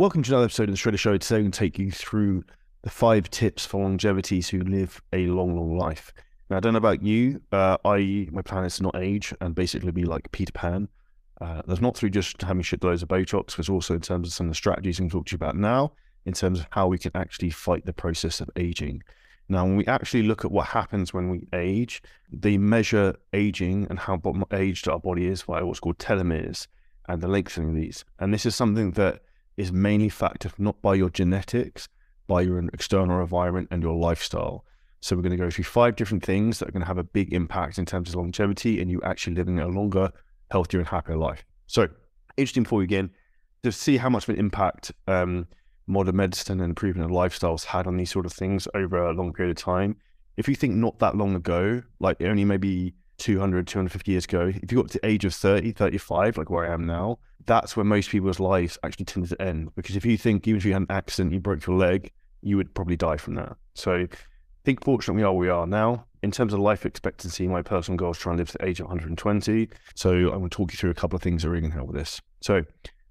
Welcome to another episode of the Shredder Show. Today, I'm going to take you through the five tips for longevity who live a long, long life. Now, I don't know about you. Uh, I my plan is to not age and basically be like Peter Pan. Uh, that's not through just having shit loads of Botox, but also in terms of some of the strategies I'm going to talk to you about now, in terms of how we can actually fight the process of aging. Now, when we actually look at what happens when we age, they measure aging and how aged our body is by what's called telomeres and the lengthening of these. And this is something that is mainly factored not by your genetics, by your external environment and your lifestyle. So we're going to go through five different things that are going to have a big impact in terms of longevity and you actually living a longer, healthier, and happier life. So, interesting before we begin, to see how much of an impact um, modern medicine and improvement of lifestyles had on these sort of things over a long period of time. If you think not that long ago, like only maybe 200, 250 years ago, if you got to the age of 30, 35, like where I am now, that's where most people's lives actually tended to end. Because if you think, even if you had an accident, you broke your leg, you would probably die from that. So I think fortunately we are where we are now. In terms of life expectancy, my personal goal is trying to live to the age of 120. So I'm going to talk you through a couple of things that are really going to help with this. So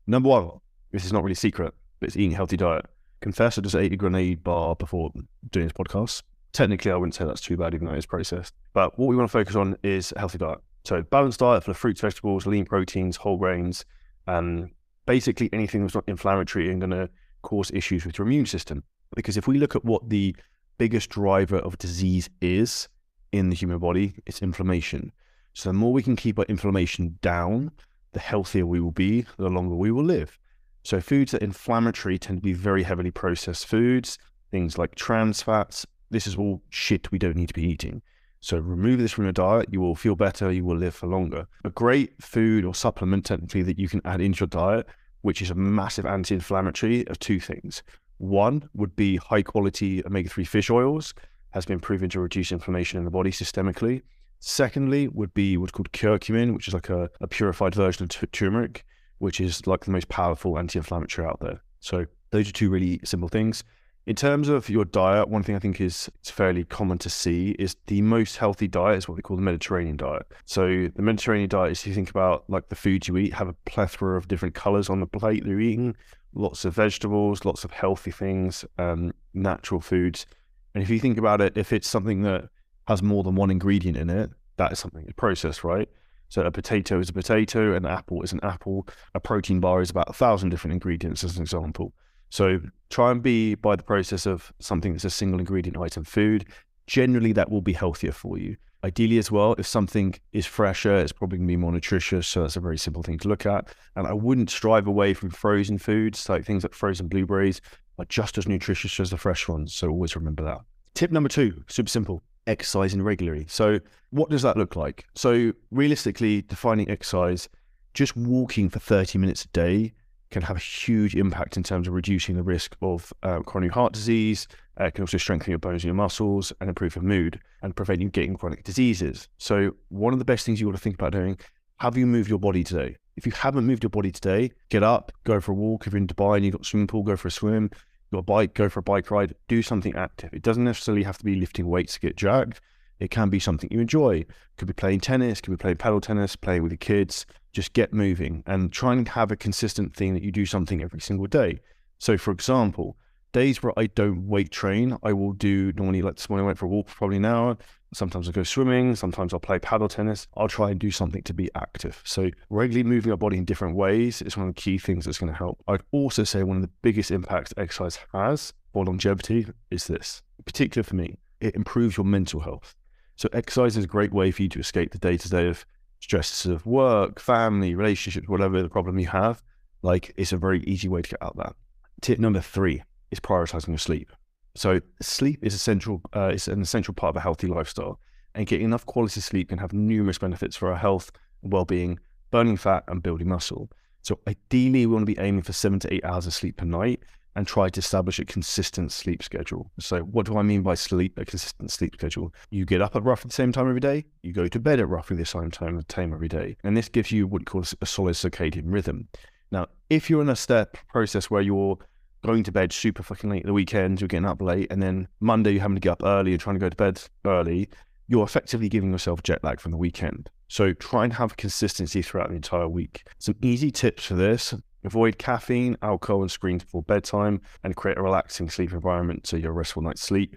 number one, this is not really secret, but it's eating a healthy diet. Confess I just ate a grenade bar before doing this podcast technically, I wouldn't say that's too bad, even though it's processed. But what we want to focus on is a healthy diet. So, balanced diet full of fruits, vegetables, lean proteins, whole grains, and basically anything that's not inflammatory and going to cause issues with your immune system. Because if we look at what the biggest driver of disease is in the human body, it's inflammation. So, the more we can keep our inflammation down, the healthier we will be, the longer we will live. So, foods that are inflammatory tend to be very heavily processed foods, things like trans fats, this is all shit we don't need to be eating. So remove this from your diet, you will feel better, you will live for longer. A great food or supplement technically that you can add into your diet, which is a massive anti-inflammatory of two things. One would be high quality omega-3 fish oils, has been proven to reduce inflammation in the body systemically. Secondly, would be what's called curcumin, which is like a, a purified version of t- turmeric, which is like the most powerful anti-inflammatory out there. So those are two really simple things. In terms of your diet, one thing I think is it's fairly common to see is the most healthy diet is what they call the Mediterranean diet. So the Mediterranean diet is you think about like the foods you eat have a plethora of different colors on the plate they're eating, lots of vegetables, lots of healthy things, um, natural foods. And if you think about it, if it's something that has more than one ingredient in it, that is something processed, right? So a potato is a potato, an apple is an apple, a protein bar is about a thousand different ingredients, as an example. So try and be by the process of something that's a single ingredient item food. Generally, that will be healthier for you. Ideally, as well, if something is fresher, it's probably going to be more nutritious. So that's a very simple thing to look at. And I wouldn't strive away from frozen foods, like things like frozen blueberries, are just as nutritious as the fresh ones. So always remember that. Tip number two, super simple exercising regularly. So, what does that look like? So, realistically, defining exercise, just walking for 30 minutes a day can have a huge impact in terms of reducing the risk of uh, coronary heart disease. Uh, it can also strengthen your bones and your muscles and improve your mood and prevent you getting chronic diseases. So, one of the best things you want to think about doing: have you moved your body today? If you haven't moved your body today, get up, go for a walk. If you're in Dubai and you've got a swimming pool, go for a swim. A bike, go for a bike ride. Do something active. It doesn't necessarily have to be lifting weights to get jacked. It can be something you enjoy. Could be playing tennis, could be playing paddle tennis, playing with your kids. Just get moving and try and have a consistent thing that you do something every single day. So, for example, days where I don't weight train, I will do normally like this morning I went for a walk for probably an hour. Sometimes I go swimming, sometimes I'll play paddle tennis. I'll try and do something to be active. So regularly moving our body in different ways is one of the key things that's going to help. I'd also say one of the biggest impacts exercise has for longevity is this, particularly for me, it improves your mental health. So exercise is a great way for you to escape the day to day of stresses of work, family, relationships, whatever the problem you have. Like it's a very easy way to get out of that. Tip number three is prioritizing your sleep. So sleep is essential. Uh, it's an essential part of a healthy lifestyle, and getting enough quality sleep can have numerous benefits for our health, and well-being, burning fat, and building muscle. So ideally, we want to be aiming for seven to eight hours of sleep per night, and try to establish a consistent sleep schedule. So, what do I mean by sleep? A consistent sleep schedule. You get up at roughly the same time every day. You go to bed at roughly the same time, time every day, and this gives you what you call a solid circadian rhythm. Now, if you're in a step process where you're going to bed super fucking late at the weekend, you're getting up late, and then Monday you're having to get up early, you're trying to go to bed early, you're effectively giving yourself jet lag from the weekend. So try and have consistency throughout the entire week. Some easy tips for this avoid caffeine, alcohol, and screens before bedtime, and create a relaxing sleep environment so you're restful night's sleep.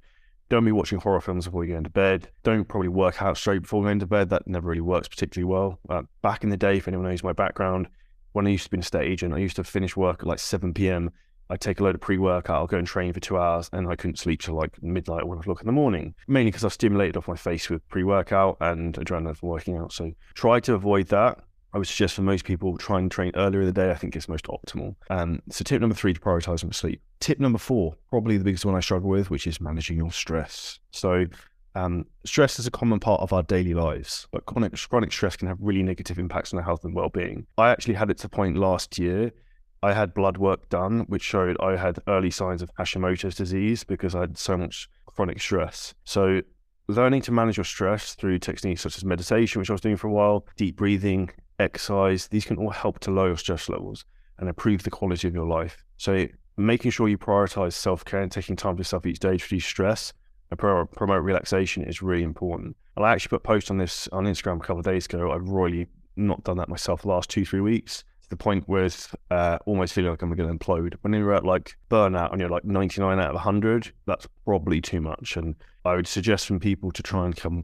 Don't be watching horror films before you go into bed. Don't probably work out straight before going to bed. That never really works particularly well. Uh, back in the day, if anyone knows my background, when I used to be a state agent, I used to finish work at like 7 p.m. I'd take a load of pre-workout, I'll go and train for two hours, and I couldn't sleep till like midnight or one o'clock in the morning. Mainly because I was stimulated off my face with pre-workout and adrenaline from working out. So try to avoid that. I would suggest for most people try and train earlier in the day. I think is most optimal. Um, so tip number three to prioritize my sleep. Tip number four, probably the biggest one I struggle with, which is managing your stress. So um, stress is a common part of our daily lives, but chronic, chronic stress can have really negative impacts on our health and well-being. I actually had it to point last year. I had blood work done, which showed I had early signs of Hashimoto's disease because I had so much chronic stress. So learning to manage your stress through techniques such as meditation, which I was doing for a while, deep breathing, exercise, these can all help to lower your stress levels and improve the quality of your life. So making sure you prioritize self-care and taking time for yourself each day to reduce stress and promote relaxation is really important. And I actually put a post on this on Instagram a couple of days ago. I've really not done that myself the last two, three weeks. The point with uh, almost feeling like I'm going to implode. When you're at like burnout and you're like 99 out of 100, that's probably too much. And I would suggest from people to try and come,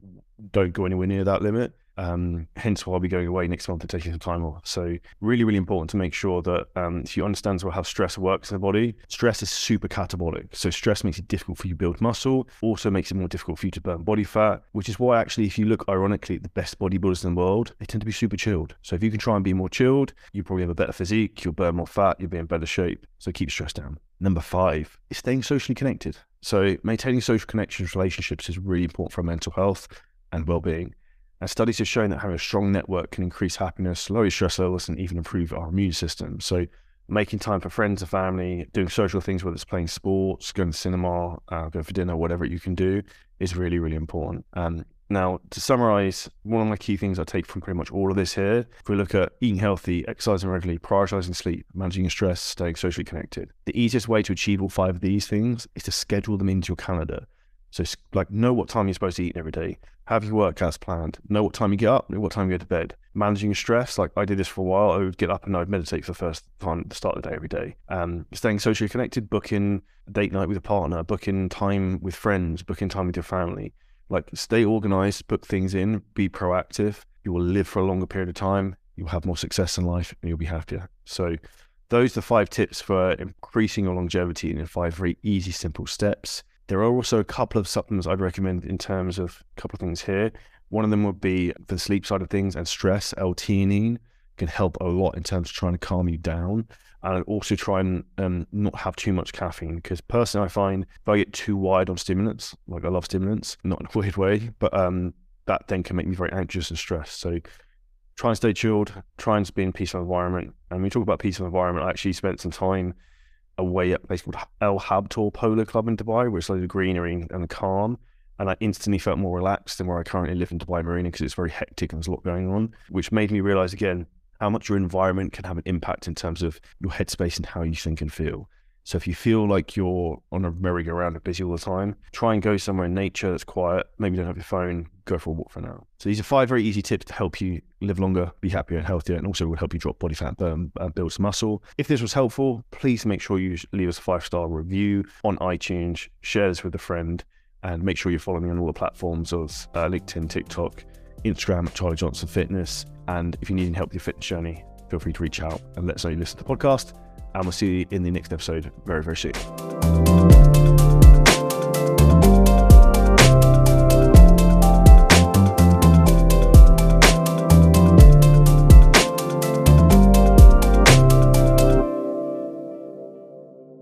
don't go anywhere near that limit. Um, hence why I'll be going away next month and taking some time off. So really, really important to make sure that um, if you understand how stress works in the body, stress is super catabolic. So stress makes it difficult for you to build muscle, also makes it more difficult for you to burn body fat, which is why actually, if you look ironically at the best bodybuilders in the world, they tend to be super chilled. So if you can try and be more chilled, you probably have a better physique, you'll burn more fat, you'll be in better shape. So keep stress down. Number five is staying socially connected. So maintaining social connections, relationships is really important for mental health and well-being. And studies have shown that having a strong network can increase happiness, lower stress levels, and even improve our immune system. So, making time for friends and family, doing social things, whether it's playing sports, going to cinema, uh, going for dinner, whatever you can do, is really, really important. Um, now, to summarize, one of my key things I take from pretty much all of this here, if we look at eating healthy, exercising regularly, prioritizing sleep, managing your stress, staying socially connected, the easiest way to achieve all five of these things is to schedule them into your calendar. So, like, know what time you're supposed to eat every day. Have your workouts planned. Know what time you get up. Know what time you go to bed. Managing your stress. Like I did this for a while. I would get up and I would meditate for the first time at the start of the day every day. Um, staying socially connected. Booking date night with a partner. Booking time with friends. Booking time with your family. Like, stay organized. Book things in. Be proactive. You will live for a longer period of time. You'll have more success in life, and you'll be happier. So, those are the five tips for increasing your longevity in five very easy, simple steps. There are also a couple of supplements I'd recommend in terms of a couple of things here. One of them would be for the sleep side of things and stress. L-theanine can help a lot in terms of trying to calm you down. And also try and um, not have too much caffeine because personally, I find if I get too wide on stimulants, like I love stimulants, not in a weird way, but um, that then can make me very anxious and stressed. So try and stay chilled, try and be in peaceful environment. And when we talk about peaceful environment, I actually spent some time away at a place called El Habtoor Polo Club in Dubai, where it's loads of greenery and calm. And I instantly felt more relaxed than where I currently live in Dubai Marina because it's very hectic and there's a lot going on, which made me realize again how much your environment can have an impact in terms of your headspace and how you think and feel. So if you feel like you're on a merry-go-round and busy all the time, try and go somewhere in nature that's quiet. Maybe don't have your phone. Go for a walk for now. So these are five very easy tips to help you live longer, be happier and healthier, and also will help you drop body fat, burn, and build some muscle. If this was helpful, please make sure you leave us a five-star review on iTunes. Share this with a friend, and make sure you're following me on all the platforms of uh, LinkedIn, TikTok, Instagram, Charlie Johnson Fitness. And if you need any help with your fitness journey, feel free to reach out and let us know you listen to the podcast and we'll see you in the next episode very, very soon.